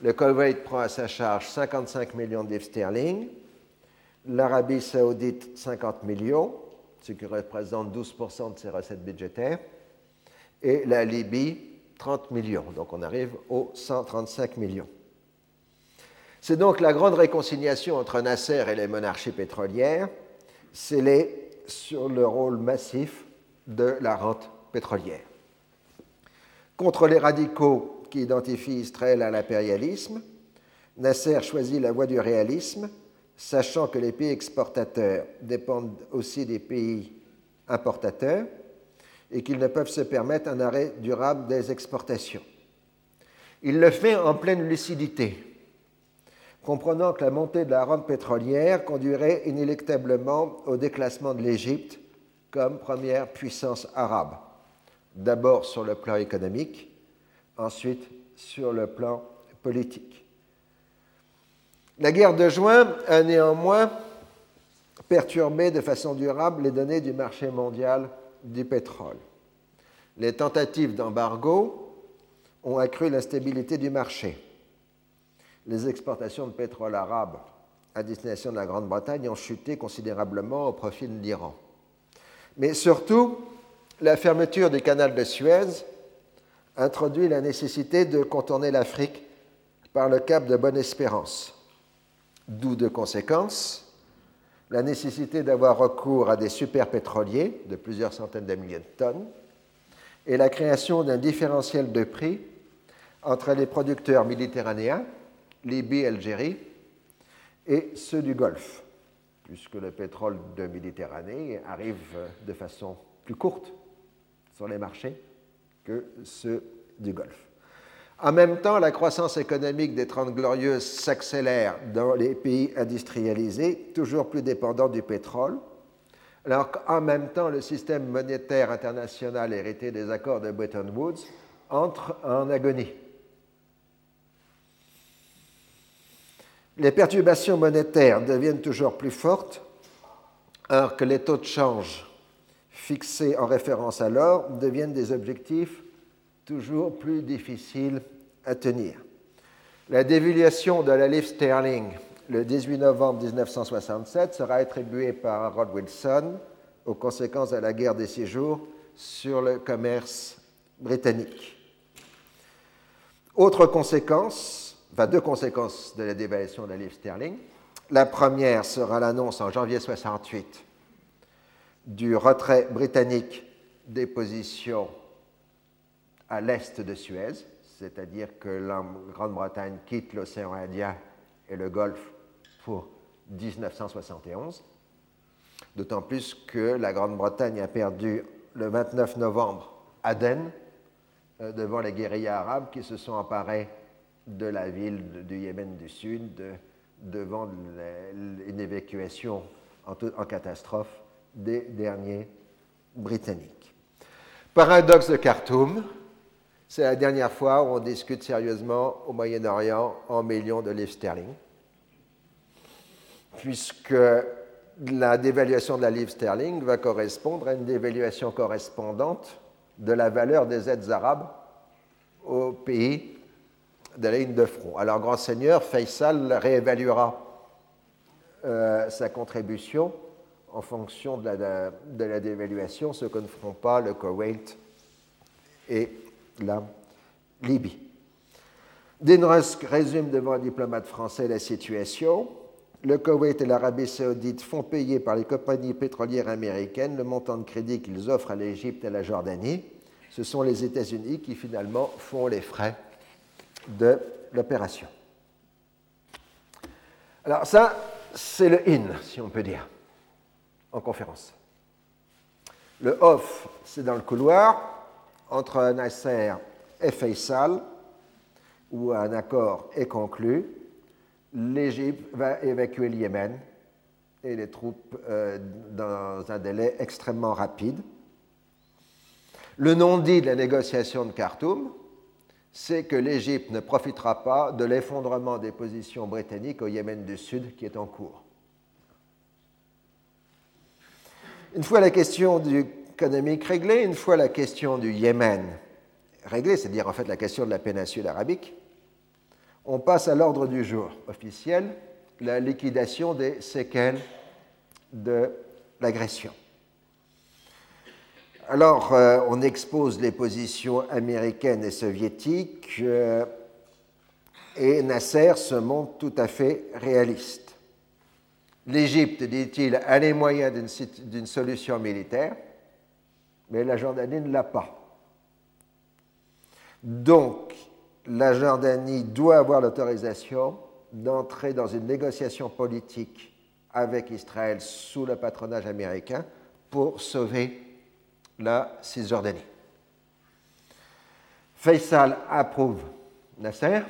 Le Koweït prend à sa charge 55 millions de sterling, l'Arabie saoudite 50 millions, ce qui représente 12% de ses recettes budgétaires, et la Libye 30 millions. Donc on arrive aux 135 millions. C'est donc la grande réconciliation entre Nasser et les monarchies pétrolières, scellée sur le rôle massif de la rente pétrolière. Contre les radicaux qui identifie Israël à l'impérialisme, Nasser choisit la voie du réalisme, sachant que les pays exportateurs dépendent aussi des pays importateurs et qu'ils ne peuvent se permettre un arrêt durable des exportations. Il le fait en pleine lucidité, comprenant que la montée de la rente pétrolière conduirait inéluctablement au déclassement de l'Égypte comme première puissance arabe, d'abord sur le plan économique, ensuite sur le plan politique. La guerre de juin a néanmoins perturbé de façon durable les données du marché mondial du pétrole. Les tentatives d'embargo ont accru l'instabilité du marché. Les exportations de pétrole arabe à destination de la Grande-Bretagne ont chuté considérablement au profit de l'Iran. Mais surtout, la fermeture du canal de Suez introduit la nécessité de contourner l'Afrique par le cap de Bonne-Espérance, d'où de conséquences la nécessité d'avoir recours à des superpétroliers de plusieurs centaines de milliers de tonnes et la création d'un différentiel de prix entre les producteurs méditerranéens, Libye, Algérie, et ceux du Golfe, puisque le pétrole de Méditerranée arrive de façon plus courte sur les marchés que ceux du Golfe. En même temps, la croissance économique des Trente Glorieuses s'accélère dans les pays industrialisés, toujours plus dépendants du pétrole, alors qu'en même temps, le système monétaire international hérité des accords de Bretton Woods entre en agonie. Les perturbations monétaires deviennent toujours plus fortes, alors que les taux de change fixés en référence à l'or deviennent des objectifs toujours plus difficiles à tenir. La dévaluation de la livre sterling le 18 novembre 1967 sera attribuée par Harold Wilson aux conséquences de la guerre des six jours sur le commerce britannique. Autre conséquence, enfin deux conséquences de la dévaluation de la livre sterling. La première sera l'annonce en janvier 68 du retrait britannique des positions à l'est de Suez, c'est-à-dire que la Grande-Bretagne quitte l'océan Indien et le Golfe pour 1971, d'autant plus que la Grande-Bretagne a perdu le 29 novembre Aden euh, devant les guérillas arabes qui se sont emparés de la ville du Yémen du Sud devant une évacuation en catastrophe des derniers Britanniques. Paradoxe de Khartoum, c'est la dernière fois où on discute sérieusement au Moyen-Orient en millions de livres sterling, puisque la dévaluation de la livre sterling va correspondre à une dévaluation correspondante de la valeur des aides arabes au pays de la ligne de front. Alors, grand seigneur, Faisal réévaluera euh, sa contribution en fonction de la, dévaluation, ce que ne feront pas le Koweït et la Libye. Dinrusk résume devant un diplomate français la situation. Le Koweït et l'Arabie saoudite font payer par les compagnies pétrolières américaines le montant de crédit qu'ils offrent à l'Égypte et à la Jordanie. Ce sont les États-Unis qui finalement font les frais de l'opération. Alors ça, c'est le in, si on peut dire. en conférence. Le off, c'est dans le couloir entre Nasser et Faisal, où un accord est conclu. L'Égypte va évacuer le Yémen et les troupes euh, dans un délai extrêmement rapide. Le non-dit de la négociation de Khartoum, c'est que l'Égypte ne profitera pas de l'effondrement des positions britanniques au Yémen du Sud qui est en cours. Une fois la question du économique réglée, une fois la question du Yémen réglée, c'est-à-dire en fait la question de la péninsule arabique, on passe à l'ordre du jour officiel, la liquidation des séquelles de l'agression. Alors, euh, on expose les positions américaines et soviétiques euh, et Nasser se montre tout à fait réaliste. L'Égypte, dit-il, a les moyens d'une solution militaire, mais la Jordanie ne l'a pas. Donc, la Jordanie doit avoir l'autorisation d'entrer dans une négociation politique avec Israël sous le patronage américain pour sauver la Cisjordanie. Faisal approuve Nasser.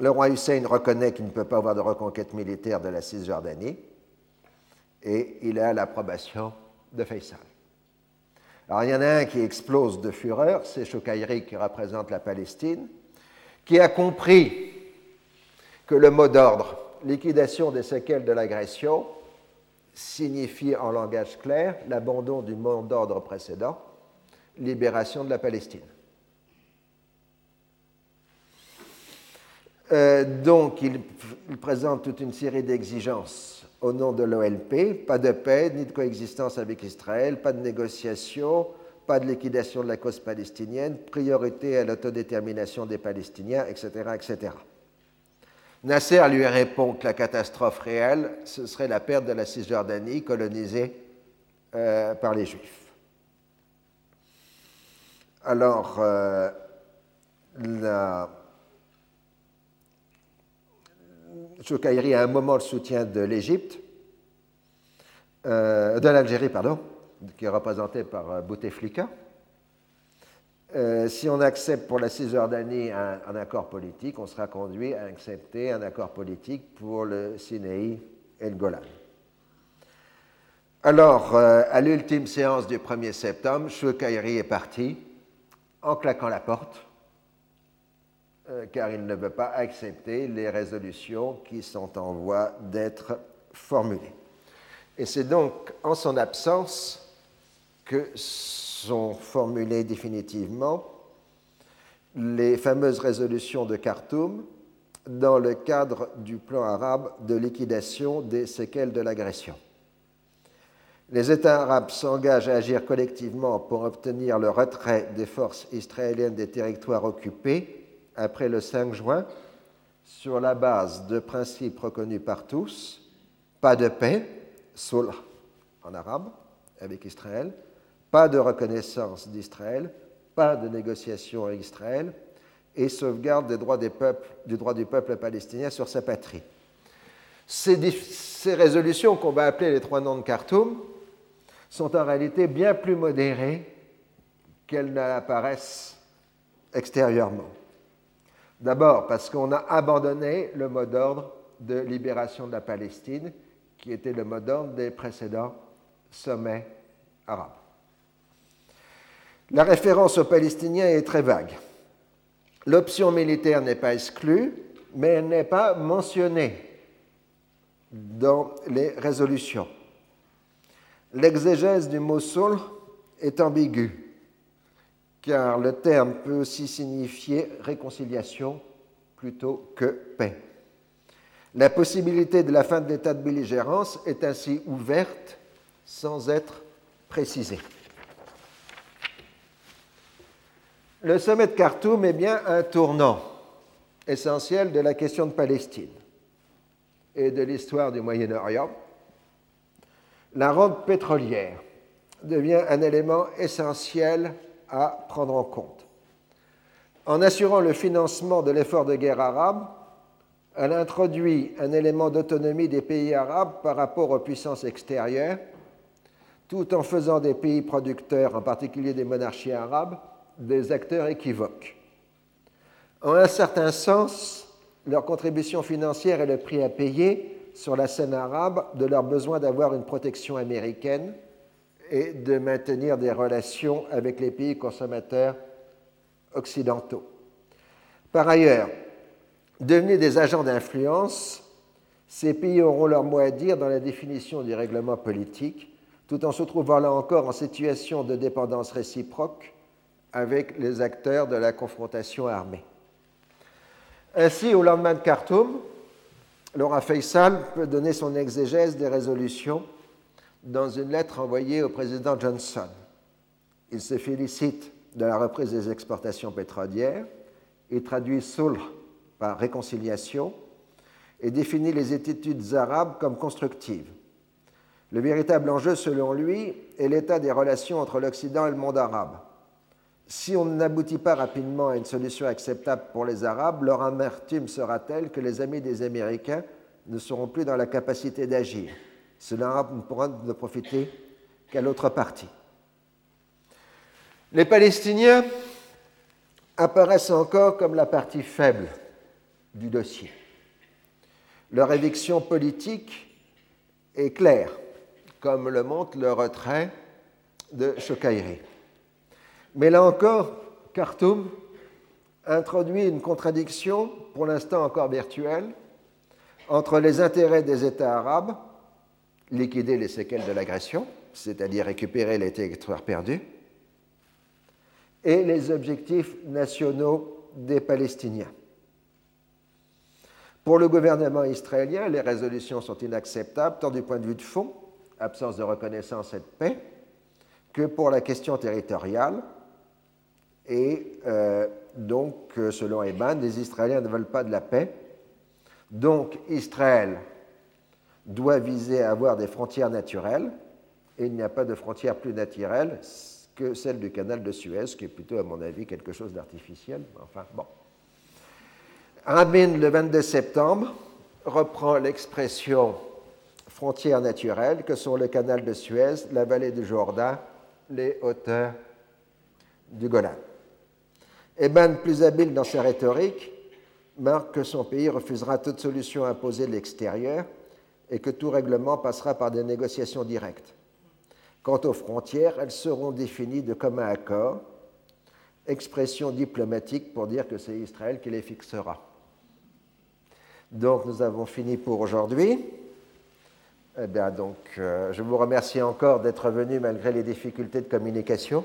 Le roi Hussein reconnaît qu'il ne peut pas avoir de reconquête militaire de la Cisjordanie et il a l'approbation de Faisal. Alors il y en a un qui explose de fureur, c'est Shokhairi qui représente la Palestine, qui a compris que le mot d'ordre, liquidation des séquelles de l'agression, signifie en langage clair l'abandon du mot d'ordre précédent, libération de la Palestine. Euh, donc, il, présente toute une série d'exigences au nom de l'OLP, pas de paix, ni de coexistence avec Israël, pas de négociation, pas de liquidation de la cause palestinienne, priorité à l'autodétermination des Palestiniens, etc. Nasser lui répond que la catastrophe réelle, ce serait la perte de la Cisjordanie colonisée euh, par les Juifs. Alors, euh, a un moment le soutien de l'Égypte, euh, de l'Algérie, pardon, qui est représenté par euh, Bouteflika. Euh, si on accepte pour la Cisjordanie un, accord politique, on sera conduit à accepter un accord politique pour le Sinaï et le Golan. Alors, à l'ultime séance du 1er septembre, Choukaïri est parti en claquant la porte euh, car il ne veut pas accepter les résolutions qui sont en voie d'être formulées. Et c'est donc en son absence que sont formulées définitivement les fameuses résolutions de Khartoum dans le cadre du plan arabe de liquidation des séquelles de l'agression. Les États arabes s'engagent à agir collectivement pour obtenir le retrait des forces israéliennes des territoires occupés après le 5 juin sur la base de principes reconnus par tous, pas de paix, sulh en arabe, avec Israël, pas de reconnaissance d'Israël, pas de négociation avec Israël, et sauvegarde du droit du peuple palestinien sur sa patrie. Ces, ces résolutions qu'on va appeler les trois noms de Khartoum sont en réalité bien plus modérées qu'elles n'apparaissent extérieurement. D'abord parce qu'on a abandonné le mot d'ordre de libération de la Palestine, qui était le mot d'ordre des précédents sommets arabes. La référence aux Palestiniens est très vague. L'option militaire n'est pas exclue, mais elle n'est pas mentionnée dans les résolutions. L'exégèse du mot sulh est ambiguë car le terme peut aussi signifier réconciliation plutôt que paix. La possibilité de la fin de l'état de belligérance est ainsi ouverte sans être précisée. Le sommet de Khartoum est bien un tournant essentiel de la question de Palestine et de l'histoire du Moyen-Orient. La rente pétrolière devient un élément essentiel à prendre en compte. En assurant le financement de l'effort de guerre arabe, Elle introduit un élément d'autonomie des pays arabes par rapport aux puissances extérieures, tout en faisant des pays producteurs, en particulier des monarchies arabes, des acteurs équivoques. En un certain sens, leur contribution financière est le prix à payer sur la scène arabe de leur besoin d'avoir une protection américaine et de maintenir des relations avec les pays consommateurs occidentaux. Par ailleurs, devenus des agents d'influence, ces pays auront leur mot à dire dans la définition du règlement politique, tout en se trouvant là encore en situation de dépendance réciproque avec les acteurs de la confrontation armée. Ainsi, au lendemain de Khartoum, Laura Faisal peut donner son exégèse des résolutions dans une lettre envoyée au président Johnson. Il se félicite de la reprise des exportations pétrolières, il traduit sulh par réconciliation et définit les attitudes arabes comme constructives. Le véritable enjeu, selon lui, est l'état des relations entre l'Occident et le monde arabe. Si on n'aboutit pas rapidement à une solution acceptable pour les Arabes, leur amertume sera telle que les amis des Américains ne seront plus dans la capacité d'agir. Cela ne pourra ne profiter qu'à l'autre partie. Les Palestiniens apparaissent encore comme la partie faible du dossier. Leur éviction politique est claire, comme le montre le retrait de Chokairi. Mais là encore, Khartoum introduit une contradiction, pour l'instant encore virtuelle, entre les intérêts des États arabes, liquider les séquelles de l'agression, c'est-à-dire récupérer les territoires perdus, et les objectifs nationaux des Palestiniens. Pour le gouvernement israélien, les résolutions sont inacceptables tant du point de vue de fond, absence de reconnaissance et de paix, que pour la question territoriale, et euh, donc, euh, selon Eban, les Israéliens ne veulent pas de la paix. Donc, Israël doit viser à avoir des frontières naturelles, et il n'y a pas de frontière plus naturelle que celle du canal de Suez, qui est plutôt, à mon avis, quelque chose d'artificiel. Enfin, bon. Rabin, le 22 septembre, reprend l'expression frontières naturelles que sont le canal de Suez, la vallée du Jourdain, les hauteurs du Golan. Eban, plus habile dans sa rhétorique, marque que son pays refusera toute solution imposée de l'extérieur et que tout règlement passera par des négociations directes. Quant aux frontières, elles seront définies de commun accord, expression diplomatique pour dire que c'est Israël qui les fixera. Donc nous avons fini pour aujourd'hui. Eh bien, donc, euh, je vous remercie encore d'être venu malgré les difficultés de communication.